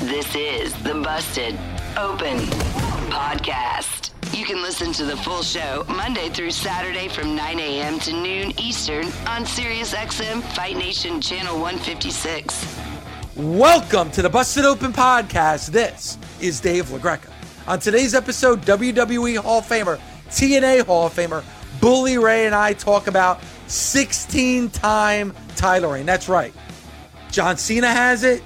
This is the Busted Open Podcast. You can listen to the full show Monday through Saturday from 9 a.m. to noon Eastern on SiriusXM Fight Nation Channel 156. Welcome to the Busted Open Podcast. This is Dave LaGreca. On today's episode, WWE Hall of Famer, TNA Hall of Famer, Bully Ray and I talk about 16 time title reign. That's right. John Cena has it.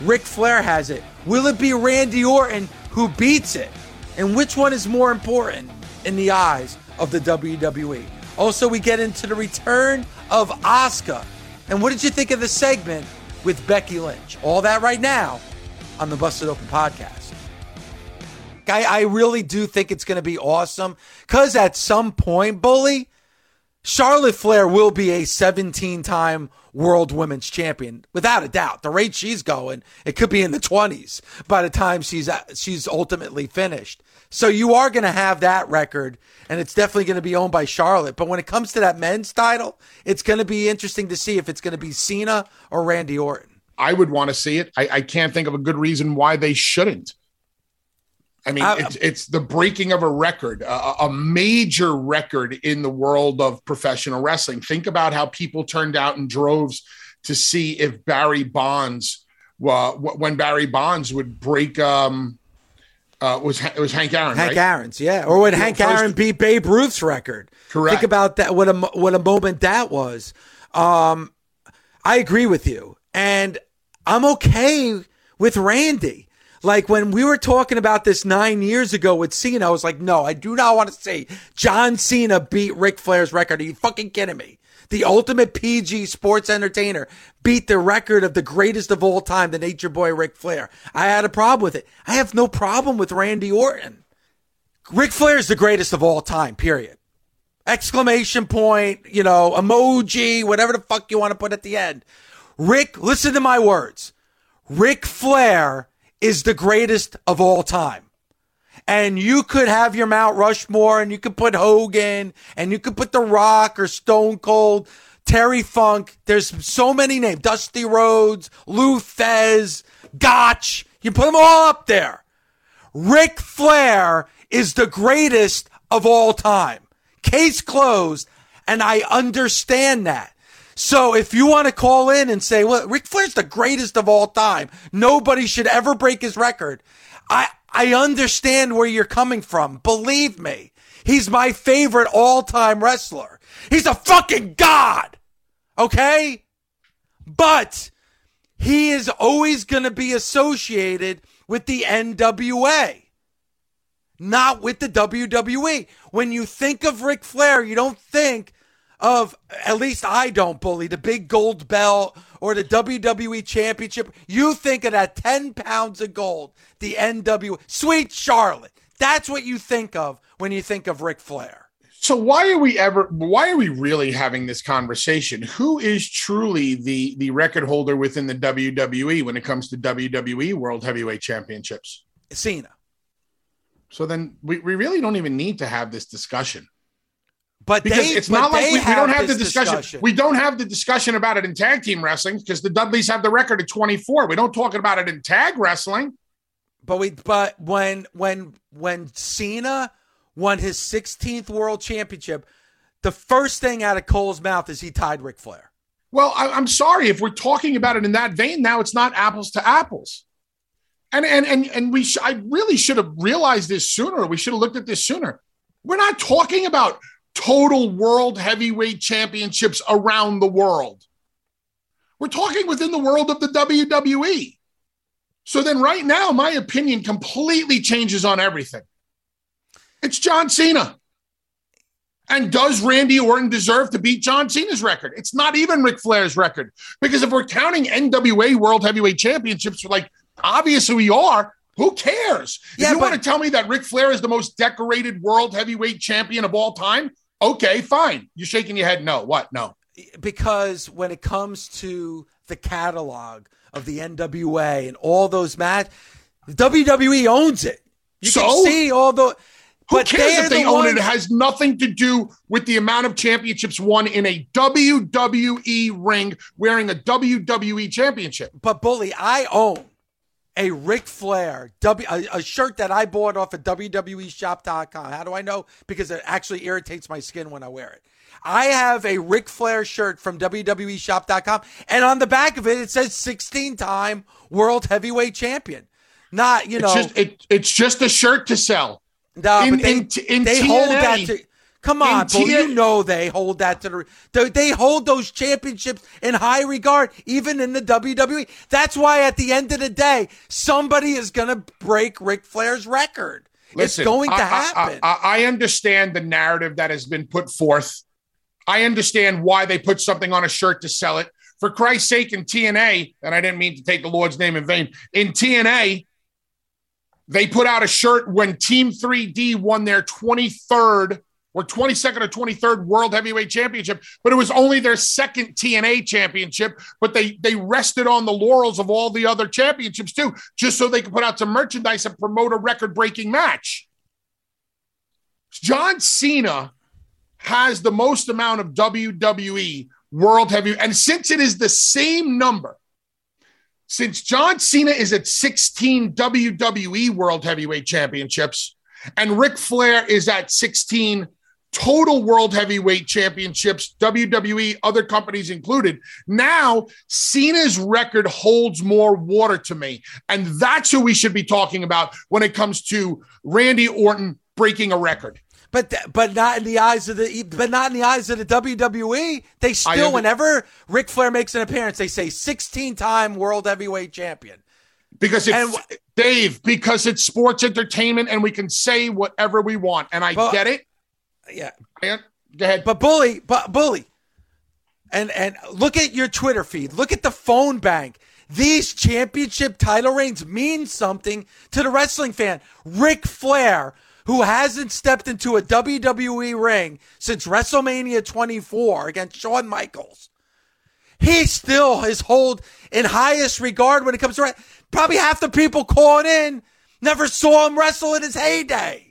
Ric Flair has it. Will it be Randy Orton who beats it? And which one is more important in the eyes of the WWE? Also, we get into the return of Asuka. And what did you think of the segment with Becky Lynch? All that right now on the Busted Open podcast. I, I really do think it's going to be awesome because at some point, Bully, Charlotte Flair will be a 17 time world women's champion without a doubt. The rate she's going, it could be in the 20s by the time she's uh, she's ultimately finished. So you are going to have that record and it's definitely going to be owned by Charlotte. But when it comes to that men's title, it's going to be interesting to see if it's going to be Cena or Randy Orton. I would want to see it. I, I can't think of a good reason why they shouldn't. I mean, uh, it's, it's, the breaking of a record, a, a, major record in the world of professional wrestling. Think about how people turned out in droves to see if Barry Bonds, uh, when Barry Bonds would break, um, uh, was it was Hank Aaron, Hank right? Aaron's, yeah, or when Hank first, Aaron beat Babe Ruth's record. Correct. Think about that. What a what a moment that was. Um, I agree with you, and I'm okay with Randy. Like when we were talking about this nine years ago with Cena, I was like, no, I do not want to see John Cena beat Ric Flair's record. Are you fucking kidding me? The ultimate PG sports entertainer beat the record of the greatest of all time, the nature boy Ric Flair. I had a problem with it. I have no problem with Randy Orton. Ric Flair is the greatest of all time, period. Exclamation point, you know, emoji, whatever the fuck you want to put at the end. Rick, listen to my words. Ric Flair is the greatest of all time. And you could have your Mount Rushmore and you could put Hogan and you could put The Rock or Stone Cold, Terry Funk. There's so many names. Dusty Rhodes, Lou Thesz, Gotch. You put them all up there. Ric Flair is the greatest of all time. Case closed. And I understand that. So if you want to call in and say, well, Ric Flair's the greatest of all time. Nobody should ever break his record. I, I understand where you're coming from. Believe me. He's my favorite all time wrestler. He's a fucking god. Okay? But he is always going to be associated with the NWA, not with the WWE. When you think of Ric Flair, you don't think of at least I don't bully the big gold belt or the WWE championship. You think of that 10 pounds of gold, the NW Sweet Charlotte. That's what you think of when you think of Ric Flair. So why are we ever why are we really having this conversation? Who is truly the the record holder within the WWE when it comes to WWE World Heavyweight Championships? Cena. So then we, we really don't even need to have this discussion. But because they, it's not like we, we, don't have the discussion. discussion. We don't have the discussion about it in tag team wrestling because the Dudleys have the record at 24. We don't talk about it in tag wrestling. But we but when when when Cena won his 16th world championship, the first thing out of Cole's mouth is he tied Ric Flair. Well, I, am sorry if we're talking about it in that vein. Now it's not apples to apples, and and and and we sh- I really should have realized this sooner. We should have looked at this sooner. We're not talking about total world heavyweight championships around the world. We're talking within the world of the WWE. So then, right now, my opinion completely changes on everything. It's John Cena. And does Randy Orton deserve to beat John Cena's record? It's not even Ric Flair's record. Because if we're counting NWA World Heavyweight Championships, like obviously we are, who cares? Yeah, if you but- want to tell me that Ric Flair is the most decorated world heavyweight champion of all time, okay, fine. You're shaking your head. No, what? No. Because when it comes to the catalog of the NWA and all those matches, WWE owns it. You so? can see all the who but cares if they the own ones- it? It has nothing to do with the amount of championships won in a WWE ring wearing a WWE championship. But Bully, I own a Ric Flair w, a, a, shirt that I bought off of WWEshop.com. How do I know? Because it actually irritates my skin when I wear it. I have a Ric Flair shirt from WWEshop.com, and on the back of it, it says 16 time World Heavyweight Champion. Not, you know. It's just, it, it's just a shirt to sell. No, in, they, in, in they TNA, hold that to. Come on, Bo, you know they hold that to the. They hold those championships in high regard, even in the WWE. That's why at the end of the day, somebody is going to break Ric Flair's record. Listen, it's going to happen. I, I, I understand the narrative that has been put forth. I understand why they put something on a shirt to sell it. For Christ's sake, in TNA, and I didn't mean to take the Lord's name in vain, in TNA, they put out a shirt when Team 3D won their 23rd or 22nd or 23rd World Heavyweight Championship, but it was only their second TNA championship. But they they rested on the laurels of all the other championships too, just so they could put out some merchandise and promote a record-breaking match. John Cena has the most amount of WWE World Heavyweight, and since it is the same number since John Cena is at 16 WWE World Heavyweight Championships and Ric Flair is at 16 total World Heavyweight Championships, WWE, other companies included, now Cena's record holds more water to me. And that's who we should be talking about when it comes to Randy Orton breaking a record. But but not in the eyes of the but not in the eyes of the WWE. They still, whenever Ric Flair makes an appearance, they say 16 time world heavyweight champion. Because it's and, Dave, because it's sports entertainment and we can say whatever we want. And I but, get it. Yeah. Go ahead. But bully, but bully. And and look at your Twitter feed. Look at the phone bank. These championship title reigns mean something to the wrestling fan. Ric Flair who hasn't stepped into a WWE ring since WrestleMania 24 against Shawn Michaels. He still is hold in highest regard when it comes to probably half the people calling in never saw him wrestle in his heyday.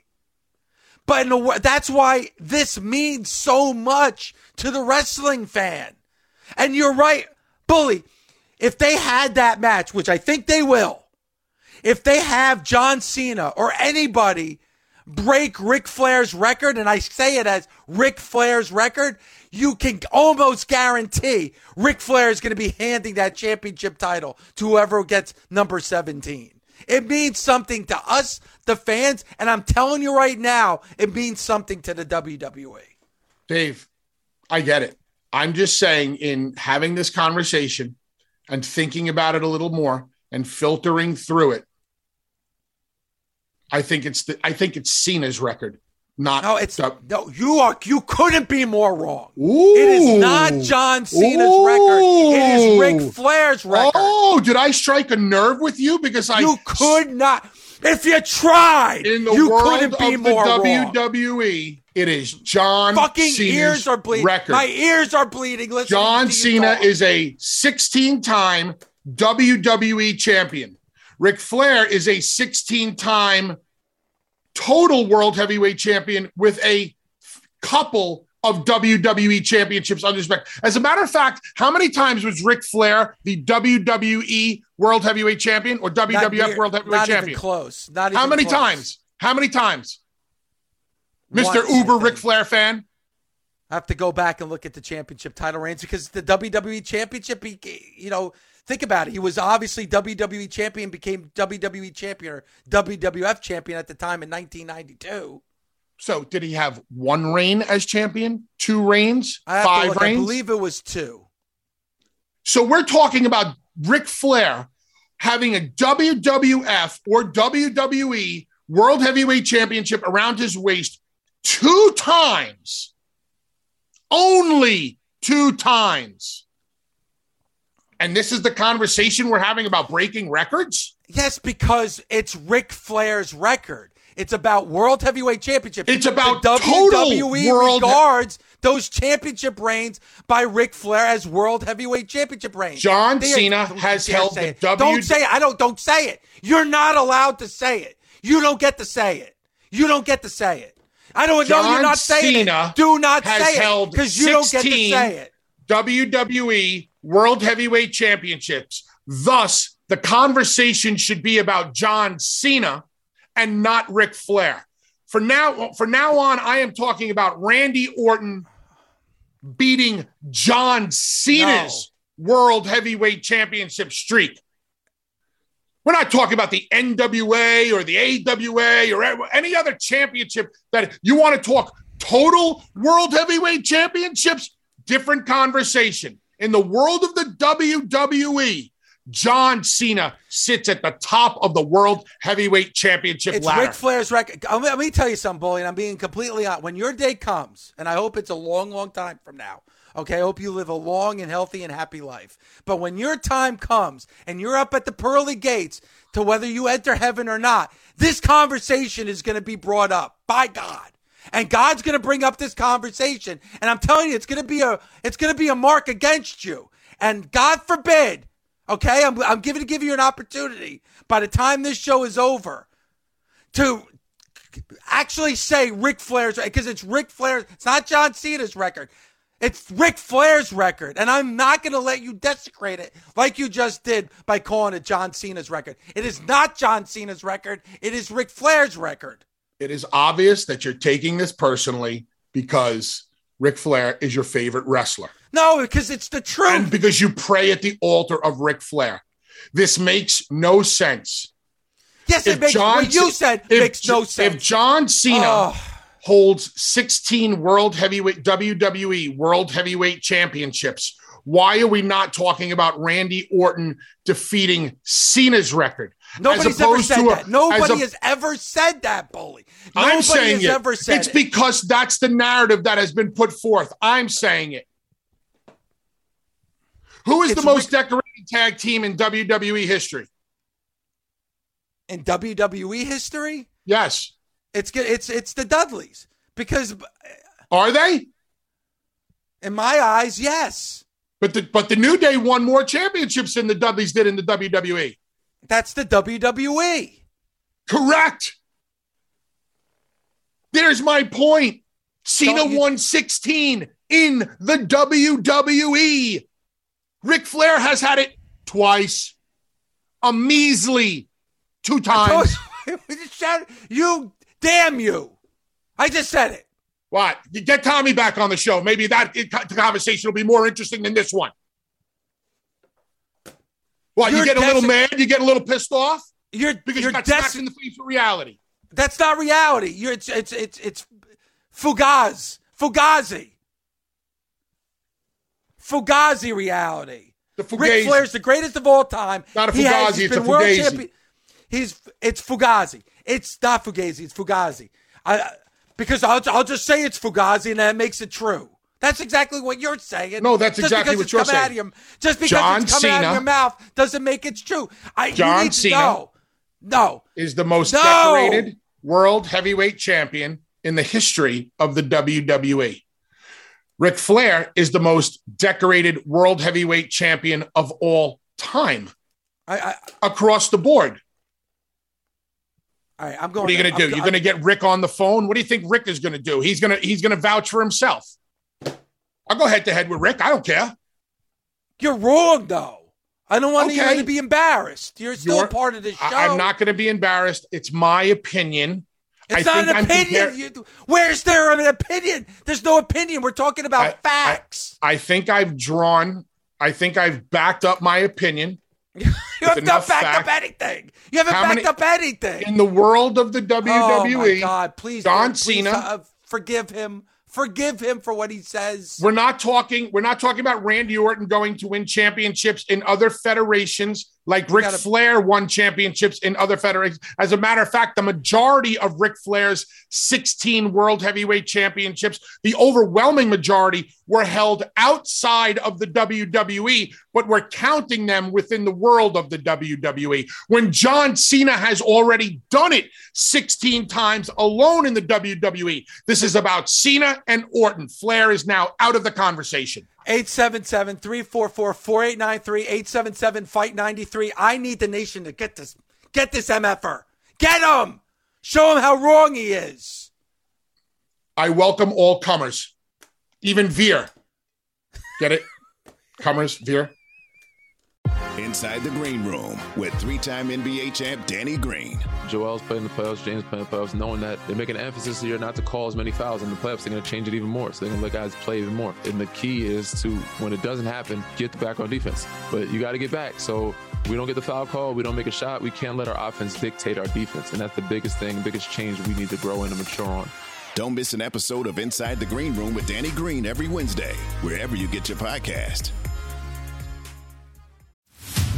But the, that's why this means so much to the wrestling fan. And you're right, Bully. If they had that match, which I think they will, if they have John Cena or anybody break Ric Flair's record, and I say it as Ric Flair's record, you can almost guarantee Ric Flair is going to be handing that championship title to whoever gets number 17. It means something to us, the fans, and I'm telling you right now, it means something to the WWE. Dave, I get it. I'm just saying, in having this conversation and thinking about it a little more and filtering through it, I think it's the, I think it's Cena's record. Not no, it's the, no. You are you couldn't be more wrong. Ooh. It is not John Cena's Ooh. record. It is Ric Flair's record. Oh, did I strike a nerve with you because I you could not. If you tried, in the you world couldn't be of the WWE, wrong. it is John. Fucking Cena's ears are bleeding. Record. My ears are bleeding. Listen John Cena is a 16-time WWE champion. Ric Flair is a 16 time total world heavyweight champion with a couple of WWE championships under his back. As a matter of fact, how many times was Ric Flair the WWE World Heavyweight Champion or WWF near, World Heavyweight not Champion? Even close. Not how many close. times? How many times? Mr. Uber Ric Flair fan. I have to go back and look at the championship title reigns because the WWE championship, you know, Think about it. He was obviously WWE champion, became WWE champion or WWF champion at the time in 1992. So did he have one reign as champion, two reigns, five look. I reigns? believe it was two. So we're talking about Ric Flair having a WWF or WWE World Heavyweight Championship around his waist two times. Only two times. And this is the conversation we're having about breaking records? Yes, because it's Ric Flair's record. It's about World Heavyweight Championship. It's about the WWE world- regards those championship reigns by Ric Flair as World Heavyweight Championship reigns. John They- Cena don't has held the. W- Don't say it. I don't. Don't say it. You're not allowed to say it. You don't get to say it. You don't get to say it. I don't know. You're not saying Cena it. Do not say it because you don't get to say it. WWE World Heavyweight Championships. Thus, the conversation should be about John Cena and not Ric Flair. For now, for now on, I am talking about Randy Orton beating John Cena's World Heavyweight Championship streak. We're not talking about the NWA or the AWA or any other championship that you want to talk total World Heavyweight Championships. Different conversation. In the world of the WWE, John Cena sits at the top of the World Heavyweight Championship It's ladder. Ric Flair's record. Let me, tell you something, Bully, and I'm being completely honest. When your day comes, and I hope it's a long, long time from now, okay? I hope you live a long and healthy and happy life. But when your time comes and you're up at the pearly gates to whether you enter heaven or not, this conversation is going to be brought up by God. And God's going to bring up this conversation, and I'm telling you, it's going to be a it's going to be a mark against you. And God forbid, okay, I'm I'm giving to give you an opportunity by the time this show is over to actually say Ric Flair's because it's Ric Flair's. It's not John Cena's record. It's Ric Flair's record, and I'm not going to let you desecrate it like you just did by calling it John Cena's record. It is not John Cena's record. It is Ric Flair's record. It is obvious that you're taking this personally because Ric Flair is your favorite wrestler. No, because it's the truth. and because you pray at the altar of Ric Flair. This makes no sense. yes, it makes what you said if makes no sense. If John Cena Oh. holds 16 World Heavyweight WWE World Heavyweight Championships, why are we not talking about Randy Orton defeating Cena's record? Nobody's ever said a- that. Nobody a- has ever said that, bully. Nobody I'm saying it. it's it. because that's the narrative that has been put forth. I'm saying it. Who is It's the most decorated tag team in WWE history? in WWE history, Yes. it's. It's it's the Dudleys because uh, Are they? in my eyes, yes, But the but the New Day won more championships than the Dudleys did in the WWE. That's the. WWE. Correct. There's my point. Cena you- won 16 in the WWE. Ric Flair has had it twice. A measly two times. you, we just said- you damn you! I just said it. What? You get Tommy back on the show. Maybe that it- the conversation will be more interesting than this one. What? You get a little mad? You get a little pissed off You're because you're you got smacked in the face with reality. That's not reality. You're it's it's it's it's Fugaz. Fugazi. Fugazi reality. The Ric Fugazi. Flair's the greatest of all time. Not a He has- Fugazi, he's it's been a world Fugazi. champion. He's it's Fugazi. It's not Fugazi. It's Fugazi. I because I'll I'll just say it's Fugazi and that makes it true. That's exactly what you're saying. No, that's Just exactly what it's you're coming Out saying. of your, just because John it's coming out of your mouth doesn't make it true. I, John you need to Cena- know. No, is the most No! decorated world heavyweight champion in the history of the WWE. Ric Flair is the most decorated world heavyweight champion of all time I, I across the board. all right, I'm going. What are you going to do? I'm- You're going to get Rick on the phone? What do you think Rick is going to do? He's going to he's going to vouch for himself. I'll go head to head with Rick. I don't care. You're wrong, though. I don't want Okay. you to be embarrassed. You're still You're- part of the show. I, am not going to be embarrassed. It's my opinion. It's I not an I'm opinion. You- where's there an opinion? There's no opinion. We're talking about I- facts. I think I've drawn, I think I've backed up my opinion you have not backed fact, up anything. You haven't backed many, up anything in the world of the WWE. Oh my God! Please, John please, Cena, uh, forgive him. Forgive him for what he says. We're not talking. We're not talking about Randy Orton going to win championships in other federations like Ric gotta, Flair won championships in other federations. As a matter of fact, the majority of Ric Flair's 16 world heavyweight championships, the overwhelming majority were held outside of the WWE, but we're counting them within the world of the WWE. When John Cena has already done it 16 times alone in the WWE, this is about Cena and Orton. Flair is now out of the conversation. 877 344 4893 877 Fight 93. I need the nation to get this. Get this MFR. Er. Get him. Show him how wrong he is. I welcome all comers, even Veer. Get it? comers, Veer. Inside the Green Room with three-time NBA champ Danny Green. Joel's playing the playoffs, James playing the playoffs, knowing that they're making an emphasis here not to call as many fouls in the playoffs. They're going to change it even more. So they're going to let guys play even more. And the key is to, when it doesn't happen, get back on defense. But you got to get back. So we don't get the foul call, we don't make a shot, we can't let our offense dictate our defense. And that's the biggest thing, biggest change we need to grow in and mature on. Don't miss an episode of Inside the Green Room with Danny Green every Wednesday, wherever you get your podcast.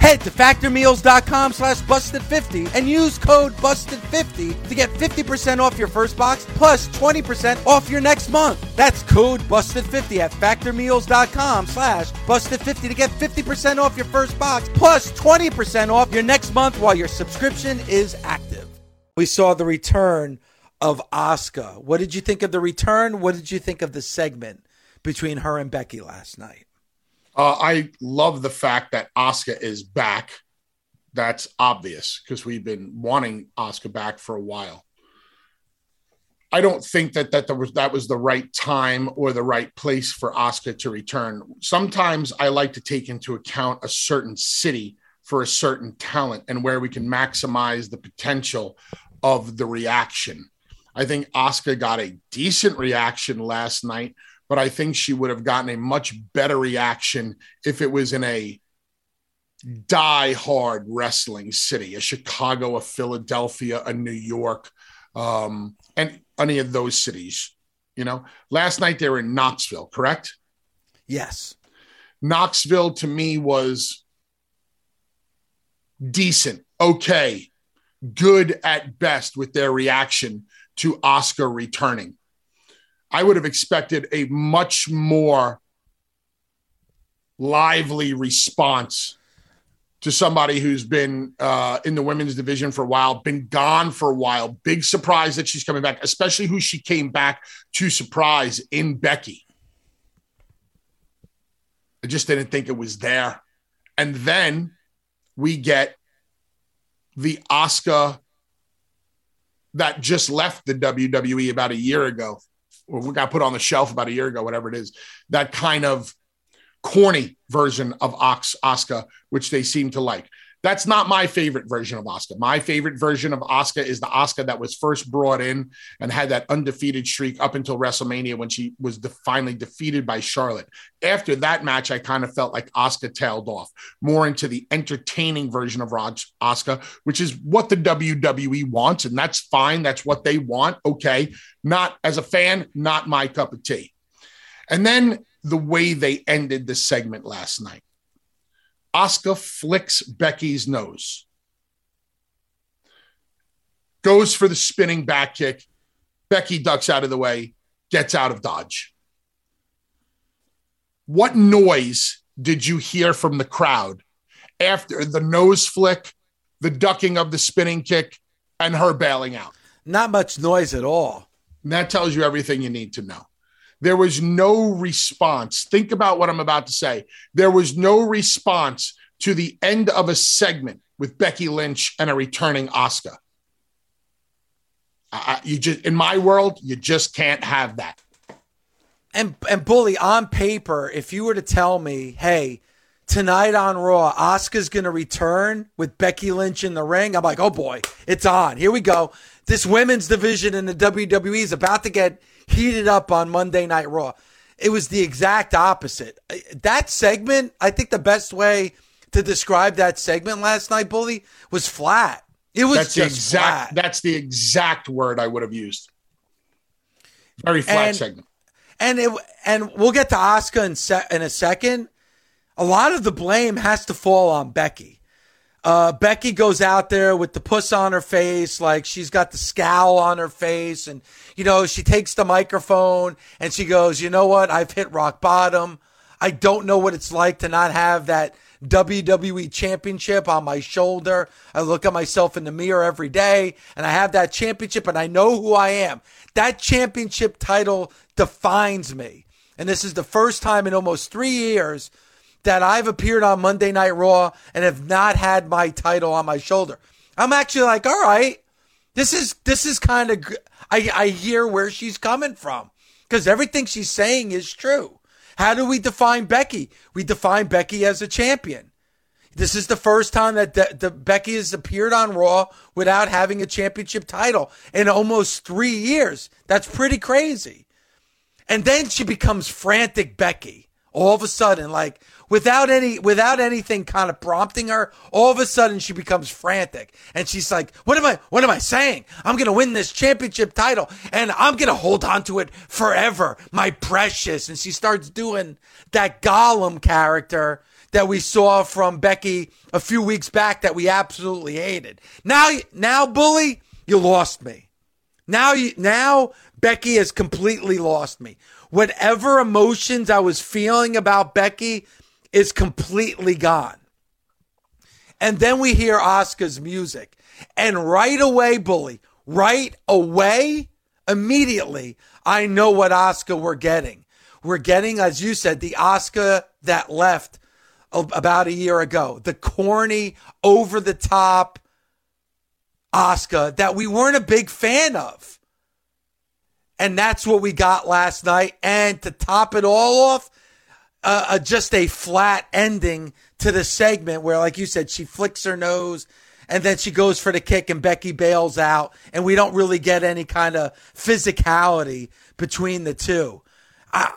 Head to factormeals.com slash busted50 and use code busted50 to get 50% off your first box plus 20% off your next month. That's code busted50 at factormeals.com slash busted50 to get 50% off your first box plus 20% off your next month while your subscription is active. We saw the return of Asuka. What did you think of the return? What did you think of the segment between her and Becky last night? Uh, I love the fact that Asuka is back. That's obvious because we've been wanting Asuka back for a while. I don't think that that was that was the right time or the right place for Asuka to return. Sometimes I like to take into account a certain city for a certain talent and where we can maximize the potential of the reaction. I think Asuka got a decent reaction last night but I think she would have gotten a much better reaction if it was in a die hard wrestling city, a Chicago, a Philadelphia, a New York, um, and any of those cities. You know, last night they were in Knoxville, correct? Yes. Knoxville to me was decent, okay, good at best with their reaction to Asuka returning. I would have expected a much more lively response to somebody who's been uh, in the women's division for a while, been gone for a while. Big surprise that she's coming back, especially who she came back to surprise in Becky. I just didn't think it was there. And then we get the Asuka that just left the WWE about a year ago, we got put on the shelf about a year ago, whatever it is. That kind of corny version of Ox Asuka, which they seem to like. That's not my favorite version of Asuka. My favorite version of Asuka is the Asuka that was first brought in and had that undefeated streak up until WrestleMania when she was de- finally defeated by Charlotte. After that match, I kind of felt like Asuka tailed off more into the entertaining version of Asuka, which is what the WWE wants, and that's fine. That's what they want. Okay, not as a fan, not my cup of tea. And then the way they ended the segment last night. Asuka flicks Becky's nose, goes for the spinning back kick. Becky ducks out of the way, gets out of dodge. What noise did you hear from the crowd after the nose flick, the ducking of the spinning kick, and her bailing out? Not much noise at all. And that tells you everything you need to know. There was no response. Think about what I'm about to say. There was no response to the end of a segment with Becky Lynch and a returning Asuka. Uh, you just in my world, you just can't have that. And and bully on paper, if you were to tell me, hey, tonight on Raw, Asuka's going to return with Becky Lynch in the ring, I'm like, oh boy, it's on. Here we go. This women's division in the WWE is about to get heated up on Monday Night Raw. It was the exact opposite. That segment, I think the best way to describe that segment last night, Bully, was flat. It was that's just the exact. flat. That's the exact word I would have used. Very flat And- segment. And it, and we'll get to Asuka in, se- in a second. A lot of the blame has to fall on Becky. Uh, Becky goes out there with the puss on her face, like she's got the scowl on her face, and you know she takes the microphone and she goes, "You know what? I've hit rock bottom. I don't know what it's like to not have that WWE championship on my shoulder. I look at myself in the mirror every day and I have that championship and I know who I am. That championship title defines me. And this is the first time in almost three years that I've appeared on Monday Night Raw and have not had my title on my shoulder. I'm actually like, all right, this is this is kind of I I hear where she's coming from because everything she's saying is true. How do we define Becky? We define Becky as a champion. This is the first time that the, the Becky has appeared on Raw without having a championship title in almost three years. That's pretty crazy. And then she becomes frantic Becky all of a sudden, like without any without anything kind of prompting her. All of a sudden, she becomes frantic, and she's like, "What am I? What am I saying? I'm gonna win this championship title, and I'm gonna hold on to it forever, my precious." And she starts doing that Gollum character that we saw from Becky a few weeks back that we absolutely hated. Now, now, bully, you lost me. Now you now Becky has completely lost me. Whatever emotions I was feeling about Becky is completely gone. And then we hear Asuka's music. And right away, bully, right away, immediately, I know what Asuka we're getting. We're getting, as you said, the Asuka that left about a year ago. The corny, over the top Asuka that we weren't a big fan of. And that's what we got last night. And to top it all off, uh, uh, just a flat ending to the segment where, like you said, she flicks her nose and then she goes for the kick and Becky bails out. And we don't really get any kind of physicality between the two. I,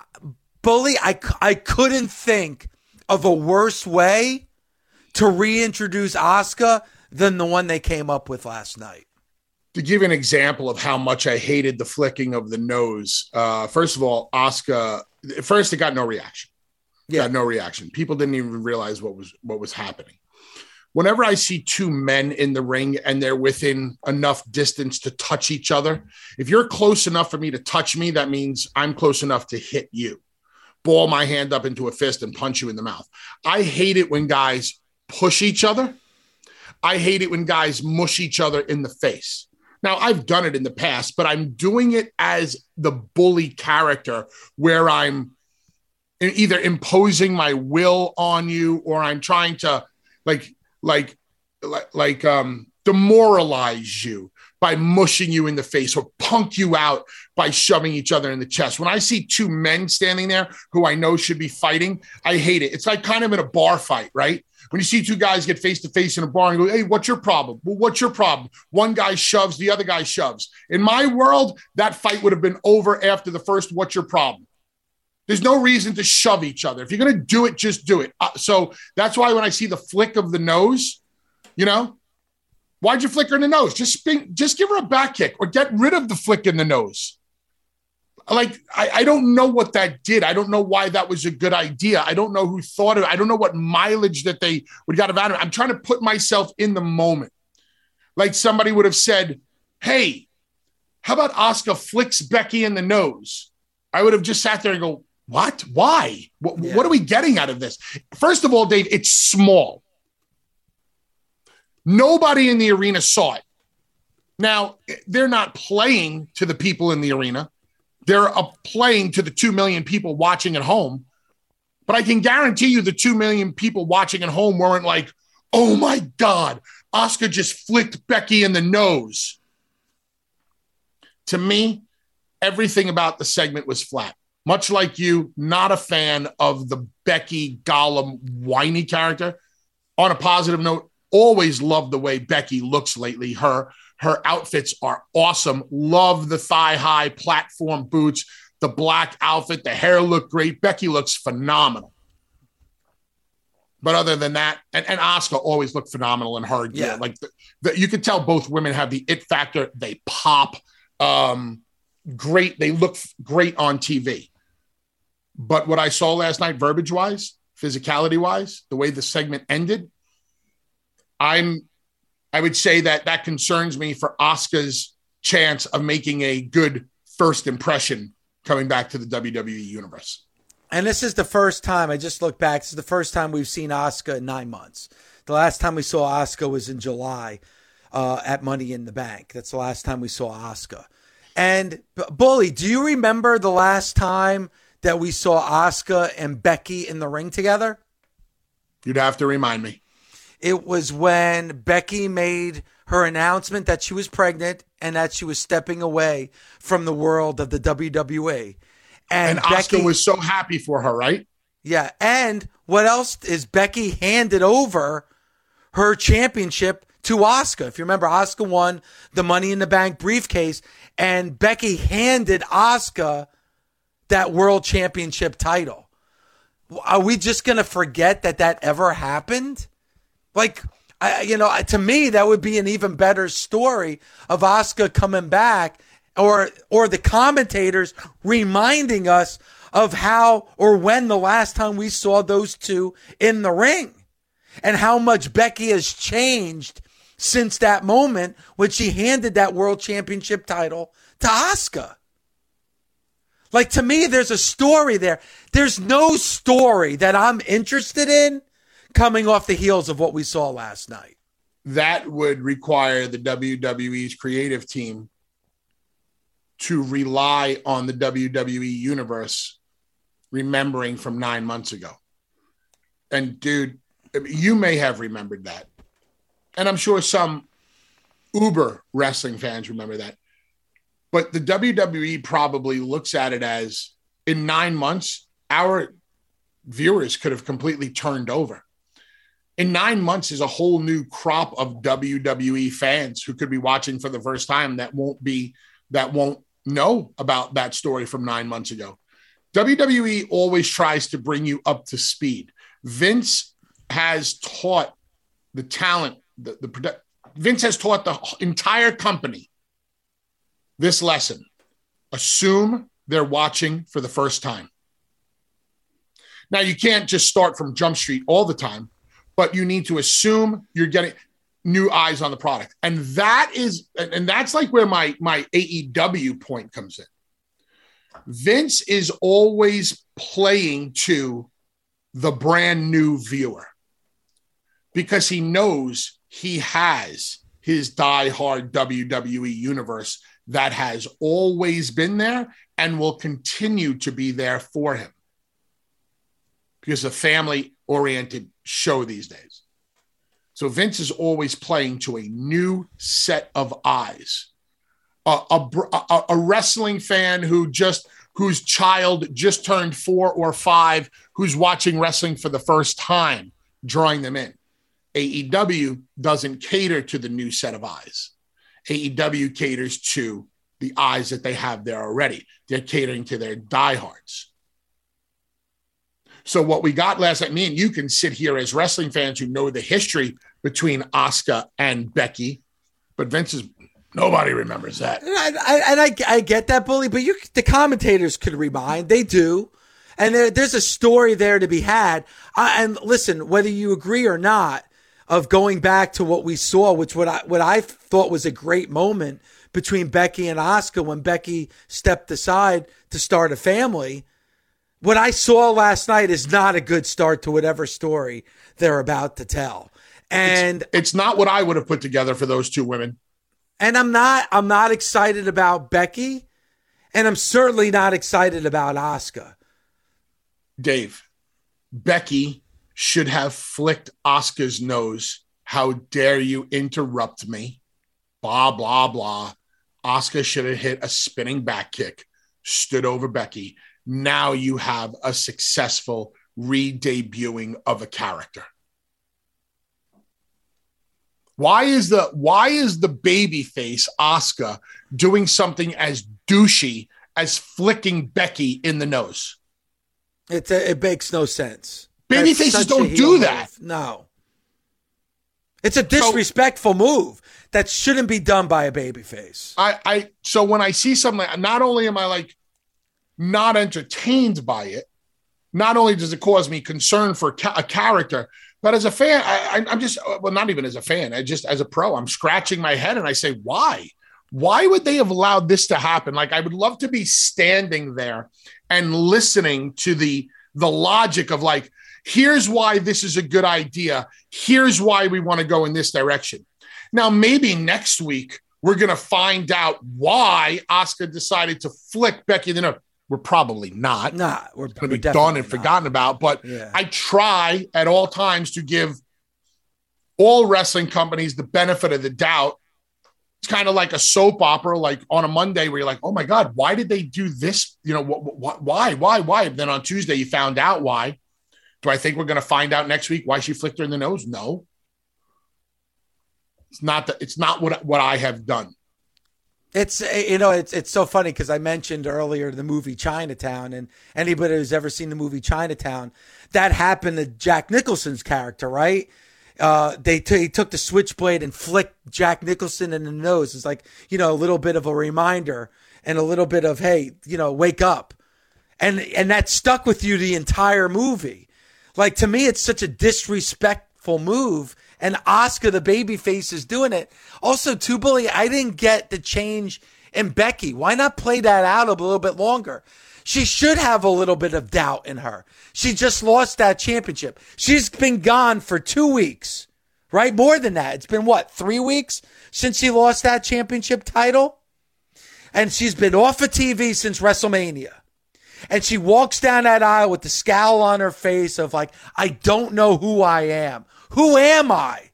Bully, I, I couldn't think of a worse way to reintroduce Asuka than the one they came up with last night. to give an example of how much I hated the flicking of the nose, uh, first of all, Asuka. First, it got no reaction. Yeah. No reaction. People didn't even realize what was what was happening. whenever I see two men in the ring and they're within enough distance to touch each other, if you're close enough for me to touch me, that means I'm close enough to hit you, ball my hand up into a fist and punch you in the mouth. I hate it when guys push each other. I hate it when guys mush each other in the face. Now, I've done it in the past, but I'm doing it as the bully character where I'm either imposing my will on you or I'm trying to like like like, like um demoralize you by mushing you in the face or punk you out by shoving each other in the chest. When I see two men standing there who I know should be fighting, I hate it. It's like kind of in a bar fight, right? When you see two guys get face to face in a bar and go, Hey, what's your problem? Well, what's your problem? One guy shoves, the other guy shoves. In my world, that fight would have been over after the first, What's your problem? There's no reason to shove each other. If you're going to do it, just do it. Uh, so that's why when I see the flick of the nose, you know, why'd you flick her in the nose? Just spin, just give her a back kick or get rid of the flick in the nose. Like, I, I don't know what that did. I don't know why that was a good idea. I don't know who thought of it. I don't know what mileage that they would got out of it. I'm trying to put myself in the moment. Like somebody would have said, Hey, how about Asuka flicks Becky in the nose? I would have just sat there and go, what? Why? What, yeah. what are we getting out of this? First of all, Dave, it's small. Nobody in the arena saw it. Now, they're not playing to the people in the arena. They're uh, playing to the 2 million people watching at home. But I can guarantee you the 2 million people watching at home weren't like, oh my God, Asuka just flicked Becky in the nose. To me, everything about the segment was flat much like you, not a fan of the Becky Gollum whiny character. On a positive note, always love the way Becky looks lately. Her her outfits are awesome. Love the thigh high platform boots, the black outfit, the hair looked great. Becky looks phenomenal. But other than that, and, and Asuka always looked phenomenal in her gear. Yeah. Like the, the, you could tell both women have the it factor. They pop. Um, great. They look great on TV. But what I saw last night, verbiage wise, physicality wise, the way the segment ended, I'm, I would say that that concerns me for Asuka's chance of making a good first impression coming back to the WWE universe. And this is the first time I just look back. This is the first time we've seen Asuka in nine months. The last time we saw Asuka was in July uh, at Money in the Bank. That's the last time we saw Asuka. And Bully, do you remember the last time that we saw Asuka and Becky in the ring together? You'd have to remind me. It was when Becky made her announcement that she was pregnant and that she was stepping away from the world of the WWE. And, and Becky, Asuka was so happy for her, right? Yeah. And what else is Becky handed over her championship to Asuka? If you remember, Asuka won the Money in the Bank briefcase, and Becky handed Asuka that world championship title. Are we just going to forget that that ever happened? Like, I, you know, to me, that would be an even better story of Asuka coming back or, or the commentators reminding us of how or when the last time we saw those two in the ring and how much Becky has changed since that moment when she handed that world championship title to Asuka. Like to me, there's a story there. There's no story that I'm interested in coming off the heels of what we saw last night. That would require the WWE's creative team to rely on the WWE universe remembering from nine months ago. And dude, you may have remembered that. And I'm sure some uber wrestling fans remember that. But the WWE probably looks at it as in nine months, our viewers could have completely turned over. In nine months is a whole new crop of WWE fans who could be watching for the first time that won't be that won't know about that story from nine months ago. WWE always tries to bring you up to speed. Vince has taught the talent, the, the Vince has taught the entire company this lesson assume they're watching for the first time. Now, you can't just start from Jump Street all the time, but you need to assume you're getting new eyes on the product. And that is, and that's like where my, my AEW point comes in. Vince is always playing to the brand new viewer because he knows he has his die-hard WWE universe that has always been there and will continue to be there for him because a family oriented show these days. So Vince is always playing to a new set of eyes. A, a, a, wrestling fan who just whose child just turned four or five, who's watching wrestling for the first time, drawing them in. AEW doesn't cater to the new set of eyes. AEW caters to the eyes that they have there already. They're catering to their diehards. So what we got last night, me and you can sit here as wrestling fans who know the history between Asuka and Becky, but Vince is nobody remembers that. And I, and I, I get that, bully, but you the commentators could remind. They do. And there, there's a story there to be had. And listen, whether you agree or not, of going back to what we saw, which what I what I thought was a great moment between Becky and Asuka when Becky stepped aside to start a family. What I saw last night is not a good start to whatever story they're about to tell. And it's, it's not what I would have put together for those two women. And I'm not I'm not excited about Becky, and I'm certainly not excited about Asuka. Dave, Becky should have flicked Asuka's nose. How dare you interrupt me? Blah, blah, blah. Asuka should have hit a spinning back kick, stood over Becky. Now you have a successful re debuting of a character. Why is the why is the baby face Asuka doing something as douchey as flicking Becky in the nose? It, it makes no sense. Baby faces don't do that. Move. No. It's a disrespectful so, move that shouldn't be done by a baby face. I, I so when I see something like not only am I like not entertained by it, not only does it cause me concern for ca- a character, but as a fan, I, I'm just uh, well, not even as a fan, I just as a pro, I'm scratching my head and I say, why? Why would they have allowed this to happen? Like I would love to be standing there and listening to the the logic of like, Here's why this is a good idea. Here's why we want to go in this direction. Now, maybe next week we're going to find out why Asuka decided to flick Becky the nose. We're probably not. Nah, we're going to be done and not. forgotten about. But yeah. I try at all times to give all wrestling companies the benefit of the doubt. It's kind of like a soap opera, like on a Monday where you're like, oh my God, why did they do this? You know, wh- wh- why, why, why? Then on Tuesday, you found out why. Do I think we're going to find out next week why she flicked her in the nose? No. It's not that it's not what what I have done. It's you know it's it's so funny because I mentioned earlier the movie Chinatown and anybody who's ever seen the movie Chinatown that happened to Jack Nicholson's character right uh, they t- he took the switchblade and flicked Jack Nicholson in the nose it's like you know a little bit of a reminder and a little bit of hey you know wake up and and that stuck with you the entire movie like to me, it's such a disrespectful move. And Asuka, the baby face, is doing it. Also, too, bully, I didn't get the change in Becky. Why not play that out a little bit longer? She should have a little bit of doubt in her. She just lost that championship. She's been gone for two weeks, right? More than that. It's been what, three weeks since she lost that championship title? And she's been off of TV since WrestleMania and she walks down that aisle with the scowl on her face of like, I don't know who I am. Who am I?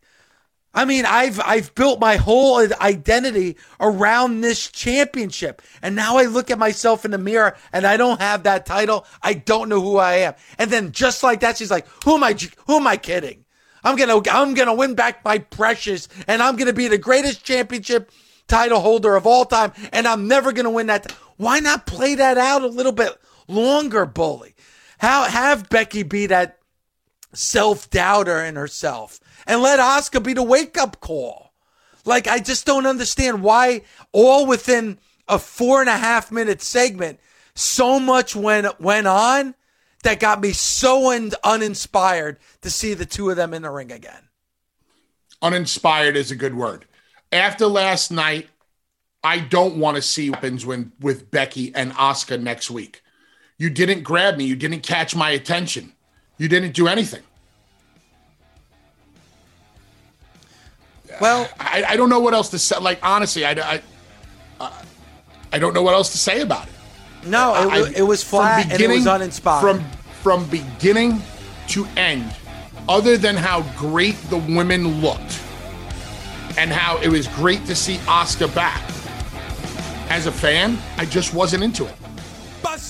I mean, I've I've built my whole identity around this championship. And now I look at myself in the mirror and I don't have that title. I don't know who I am. And then just like that, she's like, who am I who am I kidding? I'm going to I'm going to win back my precious and I'm going to be the greatest championship title holder of all time and I'm never going to win that. Why not play that out a little bit longer bully. How have Becky be that self doubter in herself and let Asuka be the wake up call. Like I just don't understand why all within a four and a half minute segment so much went went on that got me so un- uninspired to see the two of them in the ring again. Uninspired is a good word. After last night, I don't want to see happens when with Becky and Oscar next week. You didn't grab me. You didn't catch my attention. You didn't do anything. Well, I, I don't know what else to say. Like honestly, I, I, I don't know what else to say about it. No, it, I- it was flat and it was uninspired. From from beginning to end, other than how great the women looked and how it was great to see Asuka back. As a fan, I just wasn't into it.